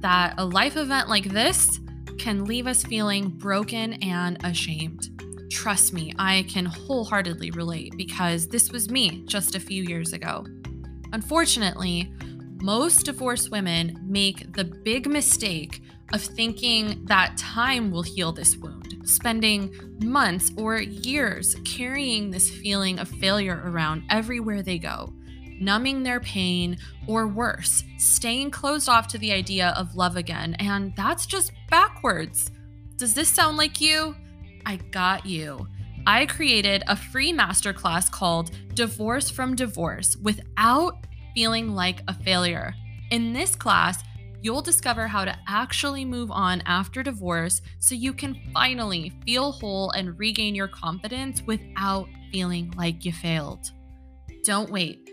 that a life event like this can leave us feeling broken and ashamed. Trust me, I can wholeheartedly relate because this was me just a few years ago. Unfortunately, most divorced women make the big mistake of thinking that time will heal this wound, spending months or years carrying this feeling of failure around everywhere they go numbing their pain, or worse, staying closed off to the idea of love again. And that's just backwards. Does this sound like you? I got you. I created a free masterclass called Divorce from Divorce without feeling like a failure. In this class, you'll discover how to actually move on after divorce so you can finally feel whole and regain your confidence without feeling like you failed. Don't wait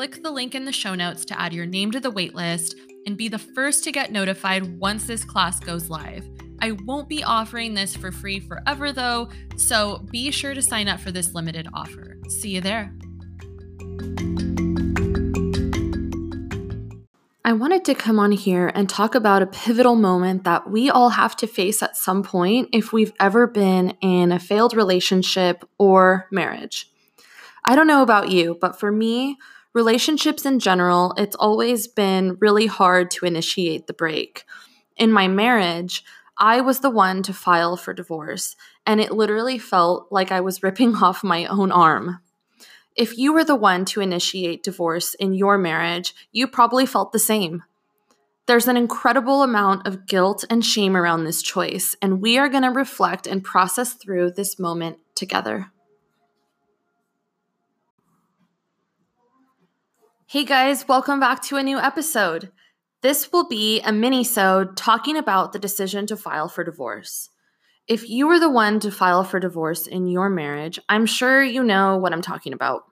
click the link in the show notes to add your name to the waitlist and be the first to get notified once this class goes live. I won't be offering this for free forever though, so be sure to sign up for this limited offer. See you there. I wanted to come on here and talk about a pivotal moment that we all have to face at some point if we've ever been in a failed relationship or marriage. I don't know about you, but for me, relationships in general, it's always been really hard to initiate the break. In my marriage, I was the one to file for divorce, and it literally felt like I was ripping off my own arm. If you were the one to initiate divorce in your marriage, you probably felt the same. There's an incredible amount of guilt and shame around this choice, and we are going to reflect and process through this moment together. Hey guys, welcome back to a new episode. This will be a mini-sode talking about the decision to file for divorce. If you were the one to file for divorce in your marriage, I'm sure you know what I'm talking about.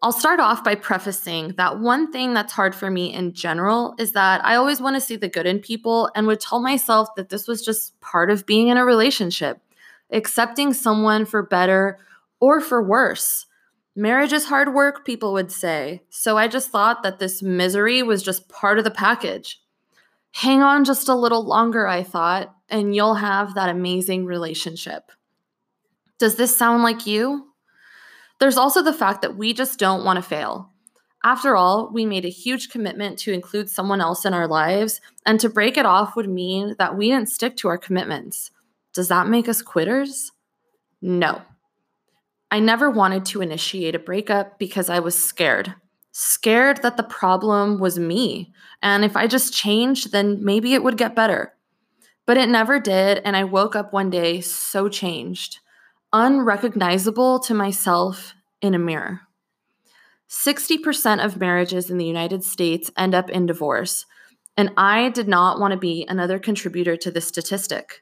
I'll start off by prefacing that one thing that's hard for me in general is that I always want to see the good in people and would tell myself that this was just part of being in a relationship, accepting someone for better or for worse. Marriage is hard work, people would say. So I just thought that this misery was just part of the package. Hang on just a little longer, I thought, and you'll have that amazing relationship. Does this sound like you? There's also the fact that we just don't want to fail. After all, we made a huge commitment to include someone else in our lives, and to break it off would mean that we didn't stick to our commitments. Does that make us quitters? No. I never wanted to initiate a breakup because I was scared. Scared that the problem was me. And if I just changed, then maybe it would get better. But it never did. And I woke up one day so changed, unrecognizable to myself in a mirror. 60% of marriages in the United States end up in divorce. And I did not want to be another contributor to this statistic.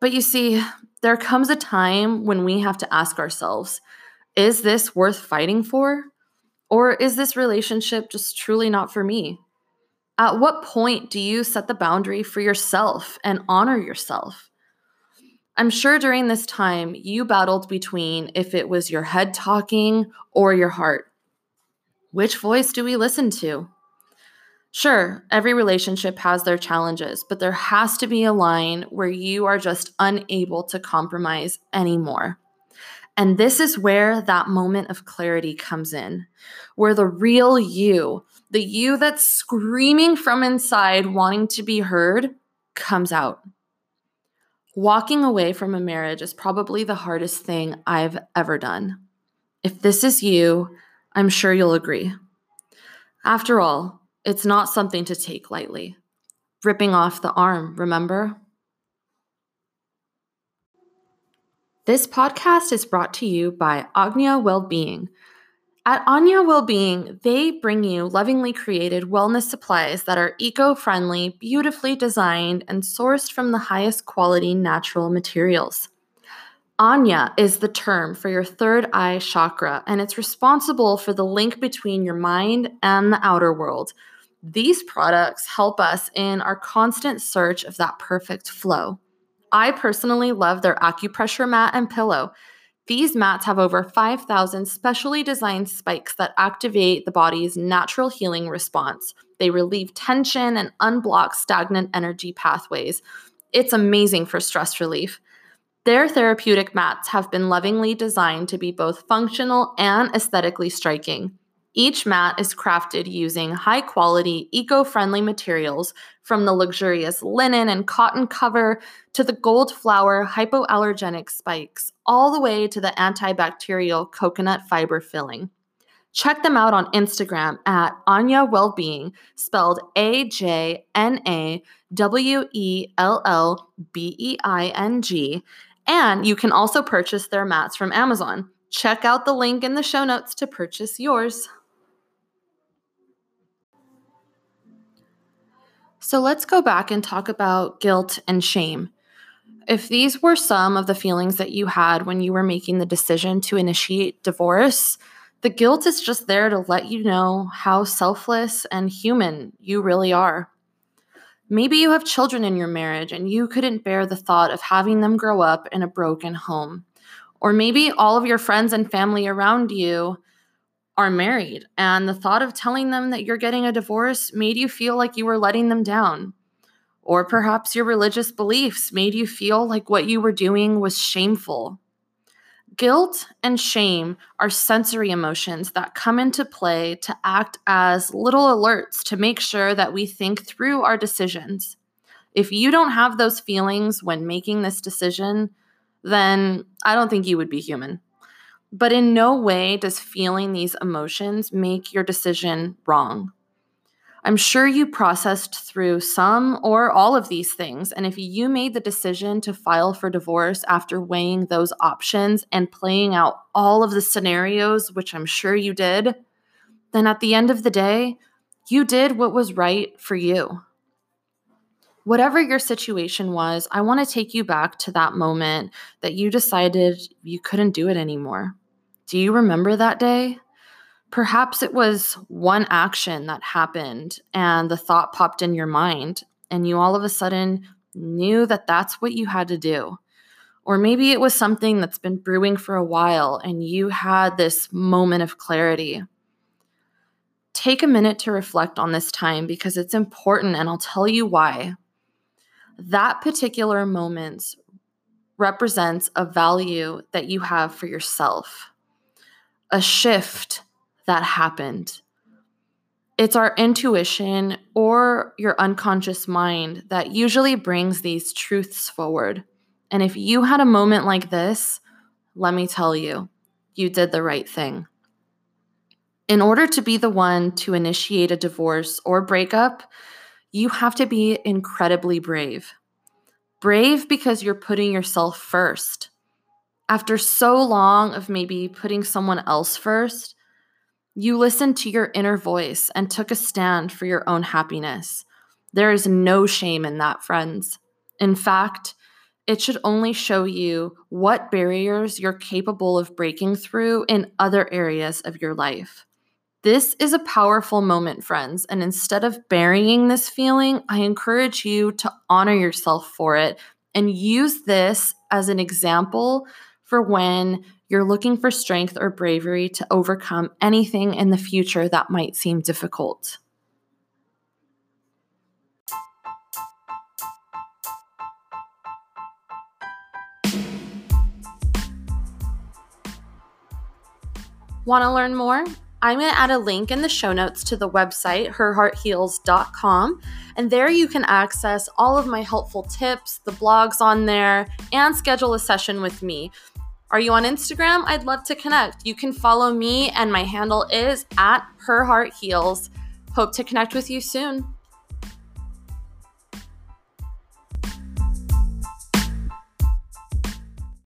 But you see, there comes a time when we have to ask ourselves is this worth fighting for? Or is this relationship just truly not for me? At what point do you set the boundary for yourself and honor yourself? I'm sure during this time you battled between if it was your head talking or your heart. Which voice do we listen to? Sure, every relationship has their challenges, but there has to be a line where you are just unable to compromise anymore. And this is where that moment of clarity comes in, where the real you, the you that's screaming from inside, wanting to be heard, comes out. Walking away from a marriage is probably the hardest thing I've ever done. If this is you, I'm sure you'll agree. After all, it's not something to take lightly. Ripping off the arm, remember? This podcast is brought to you by Ajna Wellbeing. At Ajna Wellbeing, they bring you lovingly created wellness supplies that are eco friendly, beautifully designed, and sourced from the highest quality natural materials. Ajna is the term for your third eye chakra, and it's responsible for the link between your mind and the outer world. These products help us in our constant search of that perfect flow. I personally love their acupressure mat and pillow. These mats have over 5,000 specially designed spikes that activate the body's natural healing response. They relieve tension and unblock stagnant energy pathways. It's amazing for stress relief. Their therapeutic mats have been lovingly designed to be both functional and aesthetically striking. Each mat is crafted using high quality, eco friendly materials from the luxurious linen and cotton cover to the gold flower hypoallergenic spikes, all the way to the antibacterial coconut fiber filling. Check them out on Instagram at Ajna Wellbeing, spelled A J N A W E L L B E I N G. And you can also purchase their mats from Amazon. Check out the link in the show notes to purchase yours. So let's go back and talk about guilt and shame. If these were some of the feelings that you had when you were making the decision to initiate divorce, the guilt is just there to let you know how selfless and human you really are. Maybe you have children in your marriage and you couldn't bear the thought of having them grow up in a broken home. Or maybe all of your friends and family around you are married and the thought of telling them that you're getting a divorce made you feel like you were letting them down. Or perhaps your religious beliefs made you feel like what you were doing was shameful. Guilt and shame are sensory emotions that come into play to act as little alerts to make sure that we think through our decisions. If you don't have those feelings when making this decision, then I don't think you would be human. But in no way does feeling these emotions make your decision wrong. I'm sure you processed through some or all of these things. And if you made the decision to file for divorce after weighing those options and playing out all of the scenarios, which I'm sure you did, then at the end of the day, you did what was right for you. Whatever your situation was, I want to take you back to that moment that you decided you couldn't do it anymore. Do you remember that day? Perhaps it was one action that happened and the thought popped in your mind, and you all of a sudden knew that that's what you had to do. Or maybe it was something that's been brewing for a while and you had this moment of clarity. Take a minute to reflect on this time because it's important, and I'll tell you why that particular moment represents a value that you have for yourself, a shift that happened. It's our intuition or your unconscious mind that usually brings these truths forward. And if you had a moment like this, let me tell you, you did the right thing. In order to be the one to initiate a divorce or breakup, you have to be incredibly brave. Brave because you're putting yourself first. After so long of maybe putting someone else first, you listened to your inner voice and took a stand for your own happiness. There is no shame in that, friends. In fact, it should only show you what barriers you're capable of breaking through in other areas of your life. This is a powerful moment, friends. And instead of burying this feeling, I encourage you to honor yourself for it and use this as an example for when you're looking for strength or bravery to overcome anything in the future that might seem difficult. Want to learn more? I'm going to add a link in the show notes to the website, herheartheals.com. And there you can access all of my helpful tips, the blogs on there, and schedule a session with me. Are you on Instagram? I'd love to connect. You can follow me, and my handle is at Her Heart Heals. Hope to connect with you soon.